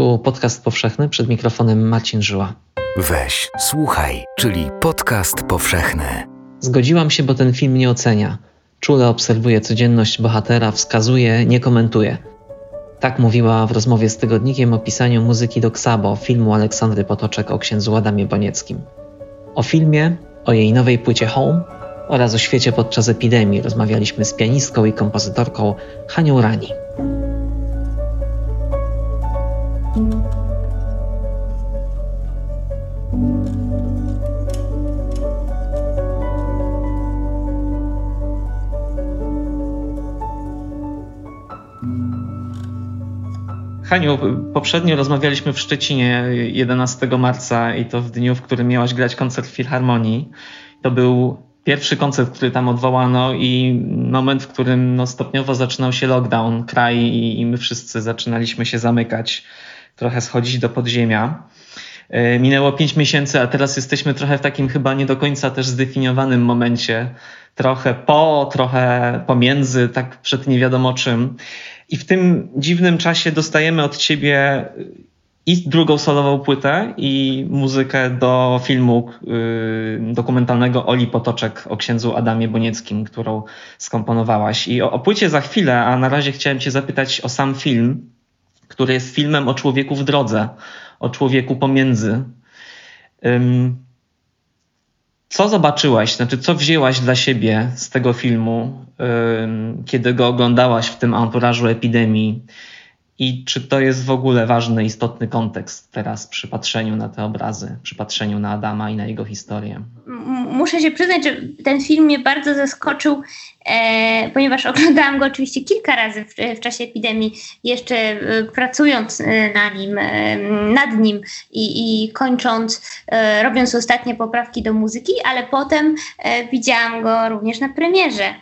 Tu podcast powszechny, przed mikrofonem Marcin Żyła. Weź, słuchaj, czyli podcast powszechny. Zgodziłam się, bo ten film nie ocenia. Czule obserwuje codzienność bohatera, wskazuje, nie komentuje. Tak mówiła w rozmowie z tygodnikiem o pisaniu muzyki do Ksabo, filmu Aleksandry Potoczek o księdzu Adamie Bonieckim. O filmie, o jej nowej płycie Home oraz o świecie podczas epidemii rozmawialiśmy z pianistką i kompozytorką Hanią Rani. Haniu, poprzednio rozmawialiśmy w Szczecinie 11 marca i to w dniu, w którym miałaś grać koncert w Filharmonii. To był pierwszy koncert, który tam odwołano i moment, w którym no, stopniowo zaczynał się lockdown, kraj i, i my wszyscy zaczynaliśmy się zamykać, trochę schodzić do podziemia. E, minęło pięć miesięcy, a teraz jesteśmy trochę w takim chyba nie do końca też zdefiniowanym momencie. Trochę po, trochę pomiędzy, tak przed nie wiadomo czym. I w tym dziwnym czasie dostajemy od ciebie i drugą solową płytę i muzykę do filmu yy, dokumentalnego Oli Potoczek o księdzu Adamie Bonieckim, którą skomponowałaś. I o, o płycie za chwilę, a na razie chciałem cię zapytać o sam film, który jest filmem o człowieku w drodze, o człowieku pomiędzy. Co zobaczyłaś, znaczy co wzięłaś dla siebie z tego filmu, kiedy go oglądałaś w tym anturażu epidemii? I czy to jest w ogóle ważny, istotny kontekst teraz przy patrzeniu na te obrazy, przy patrzeniu na Adama i na jego historię? Muszę się przyznać, że ten film mnie bardzo zaskoczył, e, ponieważ oglądałam go oczywiście kilka razy w, w czasie epidemii, jeszcze e, pracując e, na nim, e, nad nim i, i kończąc, robiąc ostatnie poprawki do muzyki, ale potem widziałam go również na premierze.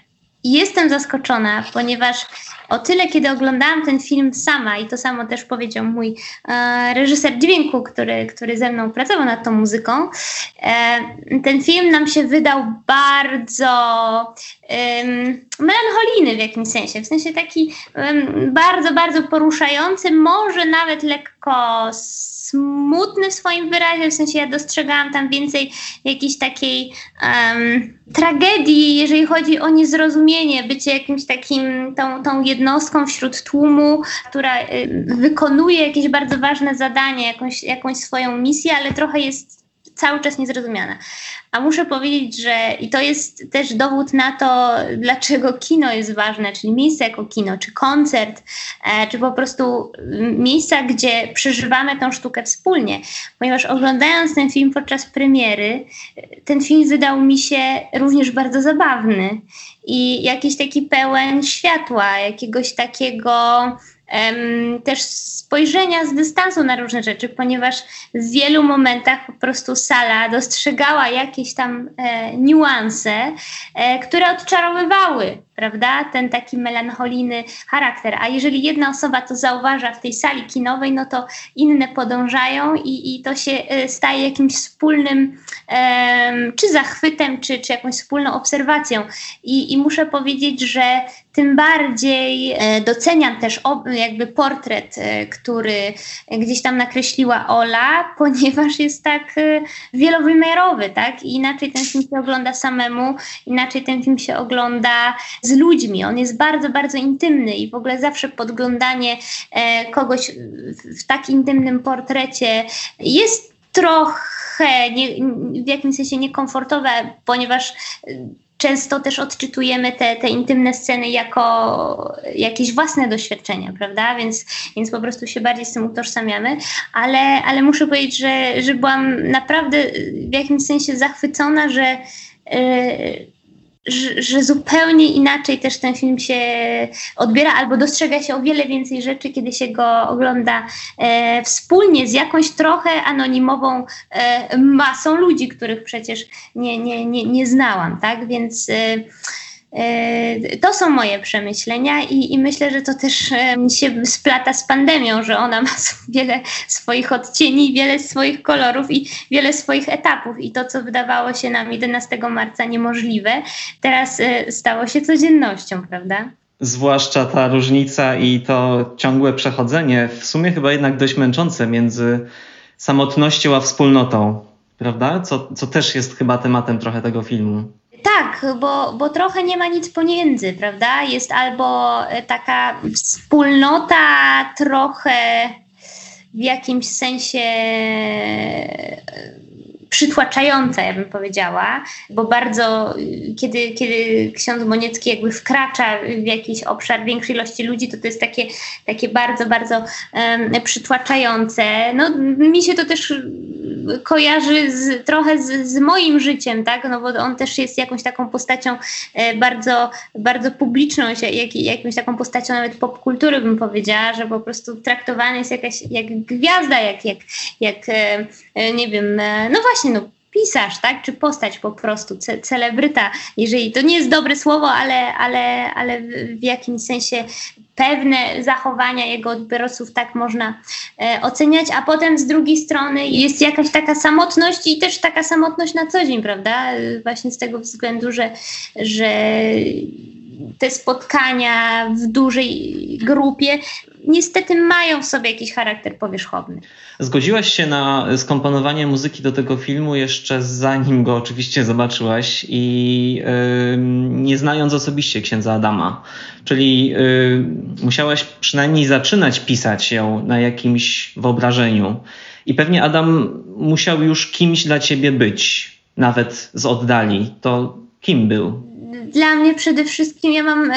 Jestem zaskoczona, ponieważ o tyle, kiedy oglądałam ten film sama, i to samo też powiedział mój e, reżyser dźwięku, który, który ze mną pracował nad tą muzyką, e, ten film nam się wydał bardzo melancholijny w jakimś sensie, w sensie taki bardzo, bardzo poruszający, może nawet lekko smutny w swoim wyrazie, w sensie ja dostrzegałam tam więcej jakiejś takiej um, tragedii, jeżeli chodzi o niezrozumienie, bycie jakimś takim, tą, tą jednostką wśród tłumu, która y, wykonuje jakieś bardzo ważne zadanie, jakąś, jakąś swoją misję, ale trochę jest cały czas niezrozumiana. A muszę powiedzieć, że i to jest też dowód na to, dlaczego kino jest ważne, czyli miejsce jako kino, czy koncert, e, czy po prostu miejsca, gdzie przeżywamy tą sztukę wspólnie. Ponieważ oglądając ten film podczas premiery, ten film wydał mi się również bardzo zabawny i jakiś taki pełen światła, jakiegoś takiego też spojrzenia z dystansu na różne rzeczy, ponieważ w wielu momentach po prostu sala dostrzegała jakieś tam e, niuanse, e, które odczarowywały prawda? Ten taki melancholijny charakter. A jeżeli jedna osoba to zauważa w tej sali kinowej, no to inne podążają i, i to się e, staje jakimś wspólnym um, czy zachwytem, czy, czy jakąś wspólną obserwacją. I, I muszę powiedzieć, że tym bardziej e, doceniam też jakby portret, e, który gdzieś tam nakreśliła Ola, ponieważ jest tak wielowymiarowy, tak? Inaczej ten film się ogląda samemu, inaczej ten film się ogląda z ludźmi. On jest bardzo, bardzo intymny i w ogóle zawsze podglądanie e, kogoś w tak intymnym portrecie jest trochę nie, w jakimś sensie niekomfortowe, ponieważ często też odczytujemy te, te intymne sceny jako jakieś własne doświadczenia, prawda? Więc, więc po prostu się bardziej z tym utożsamiamy, ale, ale muszę powiedzieć, że, że byłam naprawdę w jakimś sensie zachwycona, że. Yy, że, że, zupełnie inaczej też ten film się odbiera, albo dostrzega się o wiele więcej rzeczy, kiedy się go ogląda e, wspólnie z jakąś trochę anonimową e, masą ludzi, których przecież nie, nie, nie, nie znałam, tak? Więc. E, to są moje przemyślenia i, i, myślę, że to też e, się splata z pandemią, że ona ma wiele swoich odcieni, wiele swoich kolorów i wiele swoich etapów. I to, co wydawało się nam 11 marca niemożliwe, teraz e, stało się codziennością, prawda? Zwłaszcza ta różnica i to ciągłe przechodzenie, w sumie chyba jednak dość męczące między samotnością a wspólnotą, prawda? Co, co też jest chyba tematem trochę tego filmu. Tak, bo, bo trochę nie ma nic pomiędzy, prawda? Jest albo taka wspólnota, trochę w jakimś sensie przytłaczająca, ja bym powiedziała, bo bardzo, kiedy, kiedy ksiądz Moniecki jakby wkracza w jakiś obszar większej ilości ludzi, to to jest takie, takie bardzo, bardzo um, przytłaczające. No, mi się to też kojarzy z, trochę z, z, moim życiem, tak? No bo on też jest jakąś taką postacią e, bardzo, bardzo publiczną, jak, jakąś taką postacią nawet popkultury bym powiedziała, że po prostu traktowany jest jakaś, jak gwiazda, jak, jak, jak e, e, nie wiem, no właśnie, no pisarz, tak? Czy postać po prostu, ce celebryta, jeżeli to nie jest dobre słowo, ale, ale, ale w jakimś sensie pewne zachowania jego odbiorców tak można e, oceniać, a potem z drugiej strony jest jakaś taka samotność i też taka samotność na co dzień, prawda? Właśnie z tego względu, że, że te spotkania w dużej grupie niestety mają w sobie jakiś charakter powierzchowny. Zgodziłaś się na skomponowanie muzyki do tego filmu jeszcze zanim go oczywiście zobaczyłaś i yy, nie znając osobiście księdza Adama. Czyli yy, musiałaś przynajmniej zaczynać pisać ją na jakimś wyobrażeniu. I pewnie Adam musiał już kimś dla ciebie być, nawet z oddali. To kim był? Dla mnie przede wszystkim ja mam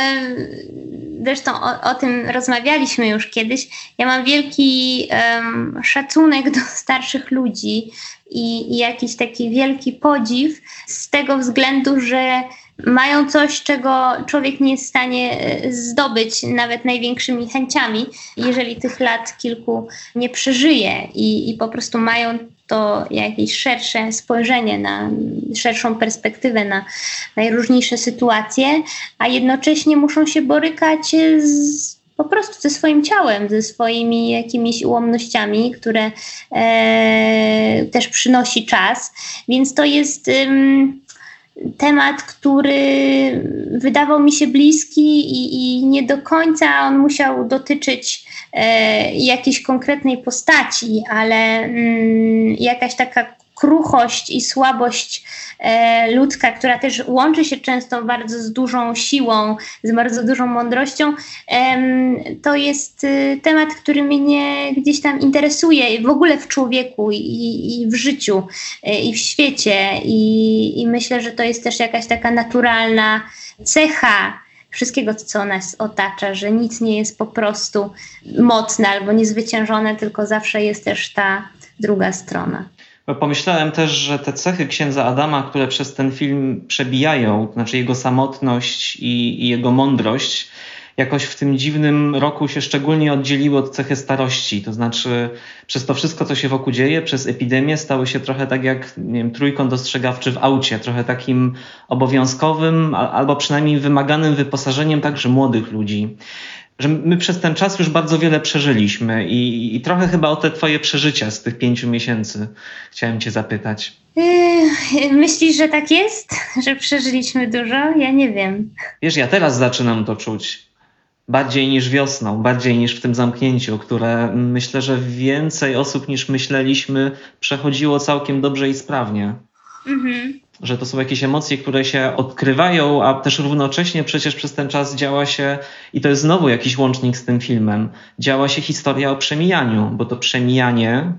zresztą o, o, tym rozmawialiśmy już kiedyś. Ja mam wielki um, szacunek do starszych ludzi i, i jakiś taki wielki podziw z tego względu, że mają coś, czego człowiek nie jest w stanie e, zdobyć nawet największymi chęciami, jeżeli tych lat kilku nie przeżyje i, i po prostu mają to jakieś szersze spojrzenie na szerszą perspektywę na najróżniejsze sytuacje, a jednocześnie muszą się borykać z po prostu ze swoim ciałem, ze swoimi jakimiś ułomnościami, które e, też przynosi czas. Więc to jest temat, który wydawał mi się bliski i, i nie do końca on musiał dotyczyć e, jakiejś konkretnej postaci, ale mm, jakaś taka kruchość i słabość e, ludzka, która też łączy się często bardzo z dużą siłą, z bardzo dużą mądrością, e, to jest e, temat, który mnie gdzieś tam interesuje w ogóle w człowieku i, i w życiu, e, i w świecie. I, I myślę, że to jest też jakaś taka naturalna cecha wszystkiego, co nas otacza, że nic nie jest po prostu mocne albo niezwyciężone, tylko zawsze jest też ta druga strona. Pomyślałem też, że te cechy księdza Adama, które przez ten film przebijają, to znaczy jego samotność i, i jego mądrość, jakoś w tym dziwnym roku się szczególnie oddzieliły od cechy starości. To znaczy, przez to wszystko, co się wokół dzieje, przez epidemię, stały się trochę tak jak nie wiem, trójkąt dostrzegawczy w aucie, trochę takim obowiązkowym albo przynajmniej wymaganym wyposażeniem także młodych ludzi że my przez ten czas już bardzo wiele przeżyliśmy i, i trochę chyba o te twoje przeżycia z tych pięciu miesięcy chciałem cię zapytać. Yy, myślisz, że tak jest? Że przeżyliśmy dużo? Ja nie wiem. Wiesz, ja teraz zaczynam to czuć. Bardziej niż wiosną, bardziej niż w tym zamknięciu, które myślę, że więcej osób niż myśleliśmy przechodziło całkiem dobrze i sprawnie. Mhm że to są jakieś emocje, które się odkrywają, a też równocześnie przecież przez ten czas działa się, i to jest znowu jakiś łącznik z tym filmem, działa się historia o przemijaniu, bo to przemijanie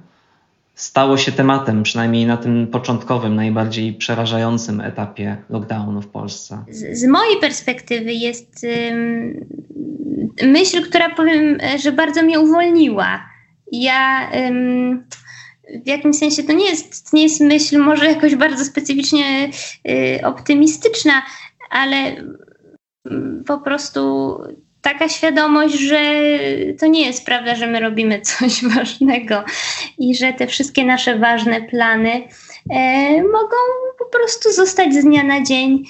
stało się tematem, przynajmniej na tym początkowym, najbardziej przerażającym etapie lockdownu w Polsce. Z, z mojej perspektywy jest ym, myśl, która powiem, że bardzo mnie uwolniła. Ja. Ym, w jakimś sensie to nie jest, nie jest myśl może jakoś bardzo specyficznie y, optymistyczna, ale po prostu taka świadomość, że to nie jest prawda, że my robimy coś ważnego i że te wszystkie nasze ważne plany e, mogą po prostu zostać z dnia na dzień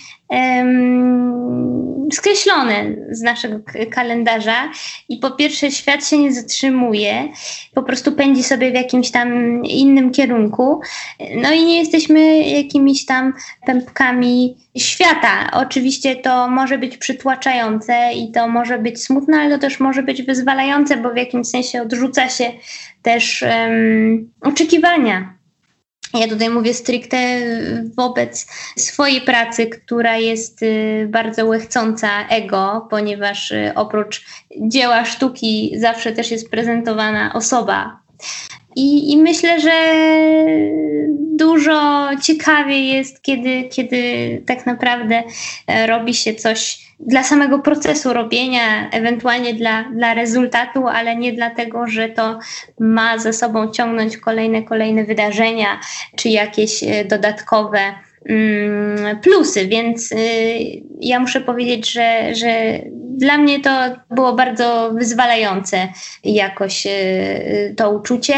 skreślone z naszego kalendarza i po pierwsze świat się nie zatrzymuje, po prostu pędzi sobie w jakimś tam innym kierunku, no i nie jesteśmy jakimiś tam pępkami świata. Oczywiście to może być przytłaczające i to może być smutne, ale to też może być wyzwalające, bo w jakimś sensie odrzuca się też um, oczekiwania ja tutaj mówię stricte wobec swojej pracy, która jest y, bardzo łechcąca ego, ponieważ y, oprócz dzieła sztuki zawsze też jest prezentowana osoba. I, I, myślę, że dużo ciekawiej jest, kiedy, kiedy tak naprawdę e, robi się coś dla samego procesu robienia, ewentualnie dla, dla rezultatu, ale nie dlatego, że to ma za sobą ciągnąć kolejne, kolejne wydarzenia czy jakieś e, dodatkowe mm, plusy, więc y, ja muszę powiedzieć, że, że dla mnie to było bardzo wyzwalające jakoś y, to uczucie.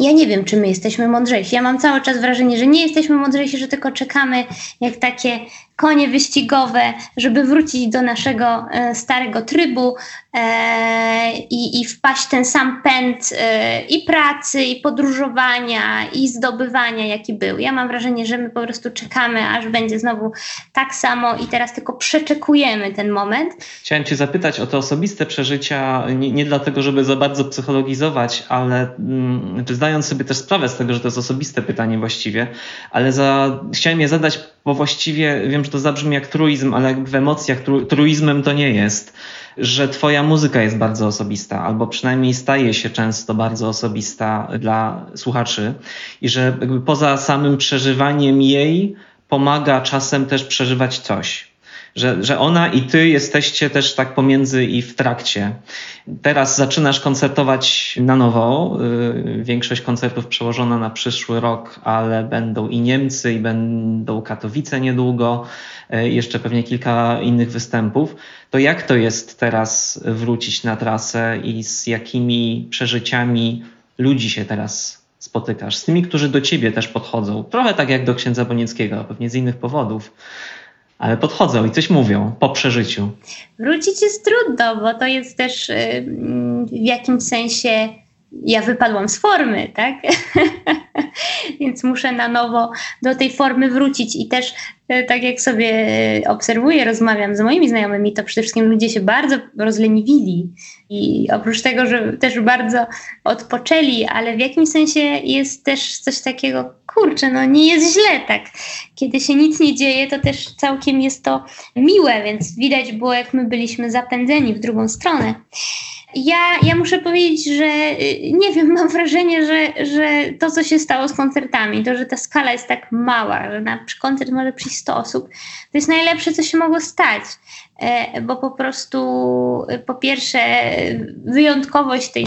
Ja nie wiem, czy my jesteśmy mądrzejsi. Ja mam cały czas wrażenie, że nie jesteśmy mądrzejsi, że tylko czekamy jak takie konie wyścigowe, żeby wrócić do naszego e, starego trybu e, i, i wpaść ten sam pęd e, i pracy, i podróżowania, i zdobywania, jaki był. Ja mam wrażenie, że my po prostu czekamy, aż będzie znowu tak samo i teraz tylko przeczekujemy ten moment. Chciałem Cię zapytać o te osobiste przeżycia, nie, nie dlatego, żeby za bardzo psychologizować, ale mm, zdając sobie też sprawę z tego, że to jest osobiste pytanie właściwie, ale za, chciałem je zadać, bo właściwie wiem, że to zabrzmi jak truizm, ale w emocjach tru, truizmem to nie jest, że twoja muzyka jest bardzo osobista, albo przynajmniej staje się często bardzo osobista dla słuchaczy i że poza samym przeżywaniem jej pomaga czasem też przeżywać coś że, że ona i ty jesteście też tak pomiędzy i w trakcie. Teraz zaczynasz koncertować na nowo. Y, większość koncertów przełożona na przyszły rok, ale będą i Niemcy, i będą Katowice niedługo, y, jeszcze pewnie kilka innych występów. To jak to jest teraz wrócić na trasę i z jakimi przeżyciami ludzi się teraz spotykasz? Z tymi, którzy do ciebie też podchodzą. Trochę tak jak do księdza Bonieckiego, pewnie z innych powodów ale podchodzą i coś mówią po przeżyciu. Wrócić jest trudno, bo to jest też w jakimś sensie ja wypadłam z formy, tak? Więc muszę na nowo do tej formy wrócić i też tak jak sobie obserwuję, rozmawiam z moimi znajomymi, to przede wszystkim ludzie się bardzo rozleniwili i oprócz tego, że też bardzo odpoczęli, ale w jakimś sensie jest też coś takiego, kurczę, no nie jest źle tak. Kiedy się nic nie dzieje, to też całkiem jest to miłe, więc widać było, jak my byliśmy zapędzeni w drugą stronę ja, ja muszę powiedzieć, że y, nie wiem, mam wrażenie, że, że to, co się stało z koncertami, to, że ta skala jest tak mała, że na koncert może przyjść 100 osób, to jest najlepsze, co się mogło stać. E, bo po prostu, y, po pierwsze, wyjątkowość tej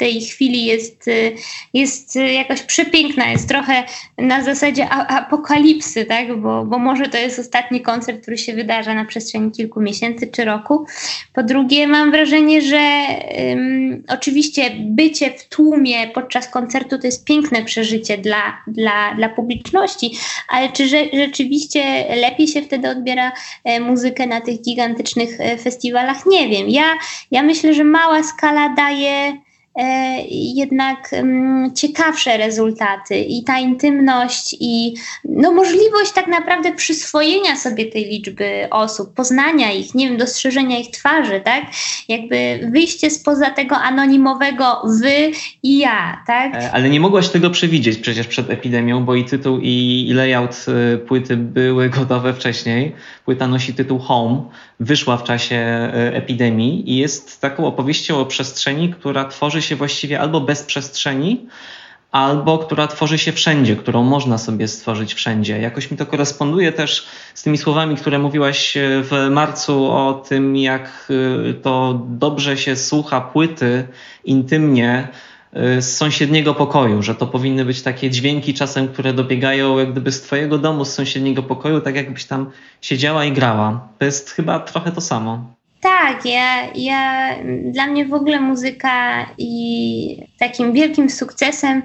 tej chwili jest, y, jest jakoś przepiękna, jest trochę na zasadzie apokalipsy, tak? bo, bo może to jest ostatni koncert, który się wydarza na przestrzeni kilku miesięcy czy roku. Po drugie, mam wrażenie, że um, oczywiście bycie w tłumie podczas koncertu to jest piękne przeżycie dla, dla, dla publiczności, ale czy że, rzeczywiście lepiej się wtedy odbiera e, muzykę na tych gigantycznych e, festiwalach? Nie wiem. Ja, ja myślę, że mała skala daje jednak ciekawsze rezultaty i ta intymność i no, możliwość tak naprawdę przyswojenia sobie tej liczby osób, poznania ich, nie wiem, dostrzeżenia ich twarzy, tak? Jakby wyjście spoza tego anonimowego wy i ja, tak? E, ale nie mogłaś tego przewidzieć przecież przed epidemią, bo i tytuł i layout e, płyty były gotowe wcześniej. Płyta nosi tytuł Home, wyszła w czasie epidemii i jest taką opowieścią o przestrzeni, która tworzy się właściwie albo bez przestrzeni, albo która tworzy się wszędzie, którą można sobie stworzyć wszędzie. Jakoś mi to koresponduje też z tymi słowami, które mówiłaś e, w marcu o tym, jak e, to dobrze się słucha płyty intymnie e, z sąsiedniego pokoju, że to powinny być takie dźwięki czasem, które dobiegają jak gdyby z twojego domu, z sąsiedniego pokoju, tak jakbyś tam siedziała i grała. To jest chyba trochę to samo. Tak, ja, ja, dla mnie w ogóle muzyka i takim wielkim sukcesem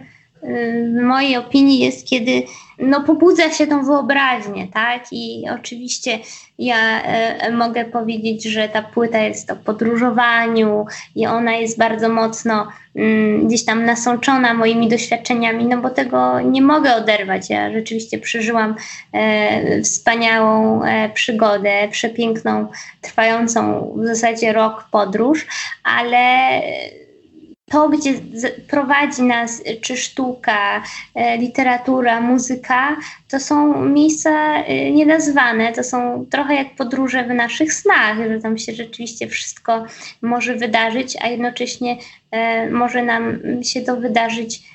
w mojej opinii jest, kiedy no, pobudza się tą wyobraźnię, tak? I oczywiście ja e, mogę powiedzieć, że ta płyta jest o podróżowaniu i ona jest bardzo mocno mm, gdzieś tam nasączona moimi doświadczeniami, no bo tego nie mogę oderwać. Ja rzeczywiście przeżyłam e, wspaniałą e, przygodę, przepiękną, trwającą w zasadzie rok podróż, ale to, gdzie prowadzi nas czy sztuka, e, literatura, muzyka, to są miejsca e, nienazwane, to są trochę jak podróże w naszych snach, że tam się rzeczywiście wszystko może wydarzyć, a jednocześnie może nam się to wydarzyć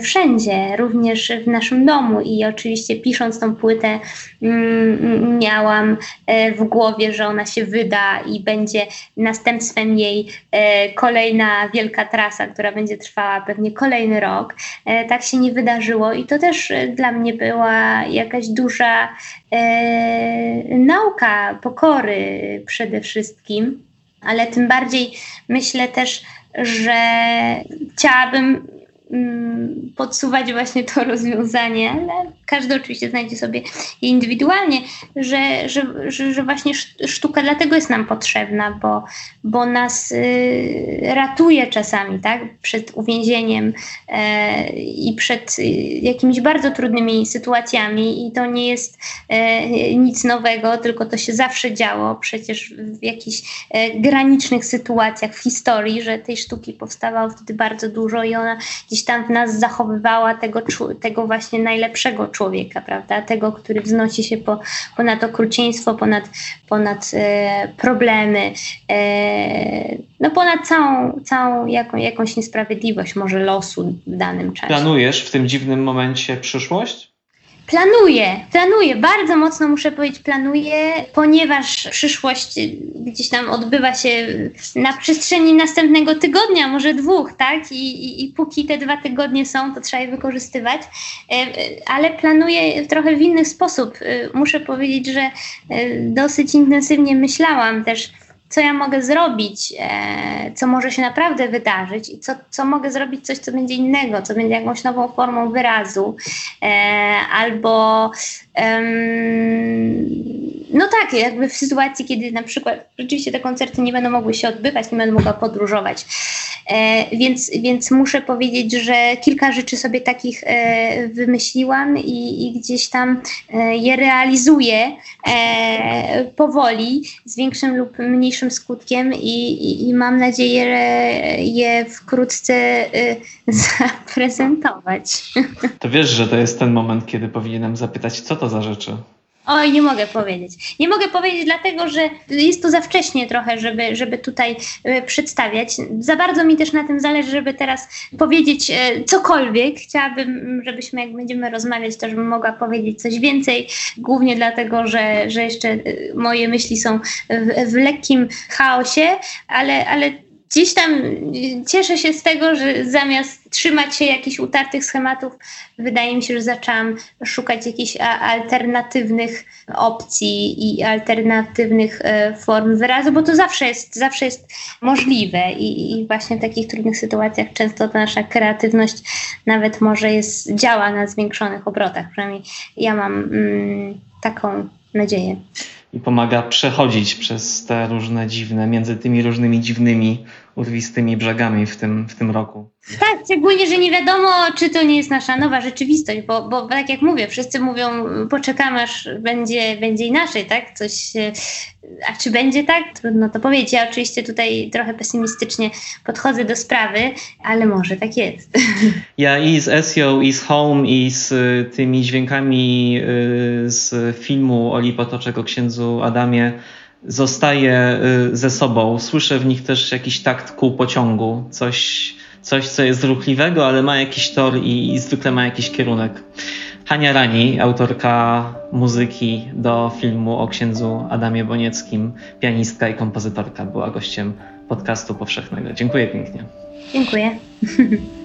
wszędzie, również w naszym domu. I oczywiście pisząc tą płytę, mm, miałam e, w głowie, że ona się wyda i będzie następstwem jej e, kolejna wielka trasa, która będzie trwała pewnie kolejny rok. Tak się nie wydarzyło i to też dla mnie była jakaś duża nauka pokory przede wszystkim, ale tym bardziej myślę też, że chciałabym Mm, podsuwać właśnie to rozwiązanie, ale każdy oczywiście znajdzie sobie indywidualnie, że, że, że, że właśnie sztuka dlatego jest nam potrzebna, bo, bo nas y, ratuje czasami tak, przed uwięzieniem e, i przed y, jakimiś bardzo trudnymi sytuacjami i to nie jest e, nic nowego, tylko to się zawsze działo przecież w jakichś e, granicznych sytuacjach w historii, że tej sztuki powstawało wtedy bardzo dużo i ona gdzieś tam w nas zachowywała tego, tego właśnie najlepszego człowieka, prawda? Tego, który wznosi się po, ponad okrucieństwo, ponad, ponad e, problemy, e, no ponad całą, całą jaką, jakąś niesprawiedliwość może losu w danym czasie. Planujesz w tym dziwnym momencie przyszłość? Planuję, planuję, bardzo mocno muszę powiedzieć planuję, ponieważ przyszłość gdzieś tam odbywa się na przestrzeni następnego tygodnia, może dwóch, tak? I, i, i póki te dwa tygodnie są, to trzeba je wykorzystywać, e, ale planuję trochę w inny sposób. E, muszę powiedzieć, że e, dosyć intensywnie myślałam też co ja mogę zrobić, e, co może się naprawdę wydarzyć i co, co mogę zrobić coś, co będzie innego, co będzie jakąś nową formą wyrazu, e, albo no tak, jakby w sytuacji, kiedy na przykład rzeczywiście te koncerty nie będą mogły się odbywać, nie będę mogła podróżować. E, więc, więc muszę powiedzieć, że kilka rzeczy sobie takich e, wymyśliłam i, i gdzieś tam e, je realizuję powoli, z większym lub mniejszym skutkiem i, i, i mam nadzieję je wkrótce zaprezentować. To wiesz, że to jest ten moment, kiedy powinienem zapytać, co to za rzeczy? Oj, nie mogę powiedzieć. Nie mogę powiedzieć, dlatego że jest to za wcześnie trochę, żeby, żeby tutaj y, przedstawiać. Za bardzo mi też na tym zależy, żeby teraz powiedzieć y, cokolwiek. Chciałabym, żebyśmy, jak będziemy rozmawiać, to mogła powiedzieć coś więcej, głównie dlatego, że, że jeszcze y, moje myśli są w, w lekkim chaosie, ale, ale gdzieś tam cieszę się z tego, że zamiast trzymać się jakichś utartych schematów, wydaje mi się, że zaczęłam szukać jakichś alternatywnych opcji i alternatywnych e, form wyrazu, bo to zawsze jest, zawsze jest możliwe I, i właśnie w takich trudnych sytuacjach często ta nasza kreatywność nawet może jest, działa na zwiększonych obrotach. Przynajmniej ja mam mm, taką nadzieję i pomaga przechodzić przez te różne dziwne, między tymi różnymi dziwnymi, urwistymi brzegami w tym, w tym roku. Tak, szczególnie, że nie wiadomo, czy to nie jest nasza nowa rzeczywistość, bo, bo tak jak mówię, wszyscy mówią, poczekamy aż będzie, będzie inaczej, tak? Coś, a czy będzie tak? Trudno to powiedzieć. Ja oczywiście tutaj trochę pesymistycznie podchodzę do sprawy, ale może tak jest. Ja i z SEO, i z Home, i z y, tymi dźwiękami y, z filmu Oli Potoczek o księdzu Adamie zostaję y, ze sobą. Słyszę w nich też jakiś takt kół pociągu, coś, coś co jest ruchliwego, ale ma jakiś tor i, i zwykle ma jakiś kierunek. Hania Rani, autorka muzyki do filmu o księdzu Adamie Bonieckim, pianistka i kompozytorka, była gościem podcastu powszechnego. Dziękuję pięknie. Dziękuję.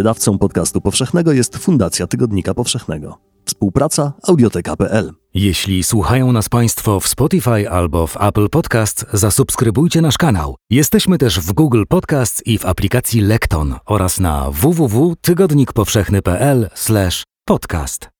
Współwydawcą podcastu powszechnego jest Fundacja Tygodnika Powszechnego. Współpraca audioteka.pl. Jeśli słuchają nas Państwo w Spotify albo w Apple Podcast, zasubskrybujcie nasz kanał. Jesteśmy też w Google Podcast i w aplikacji Lekton oraz na www.tygodnikpowszechny.pl/podcast.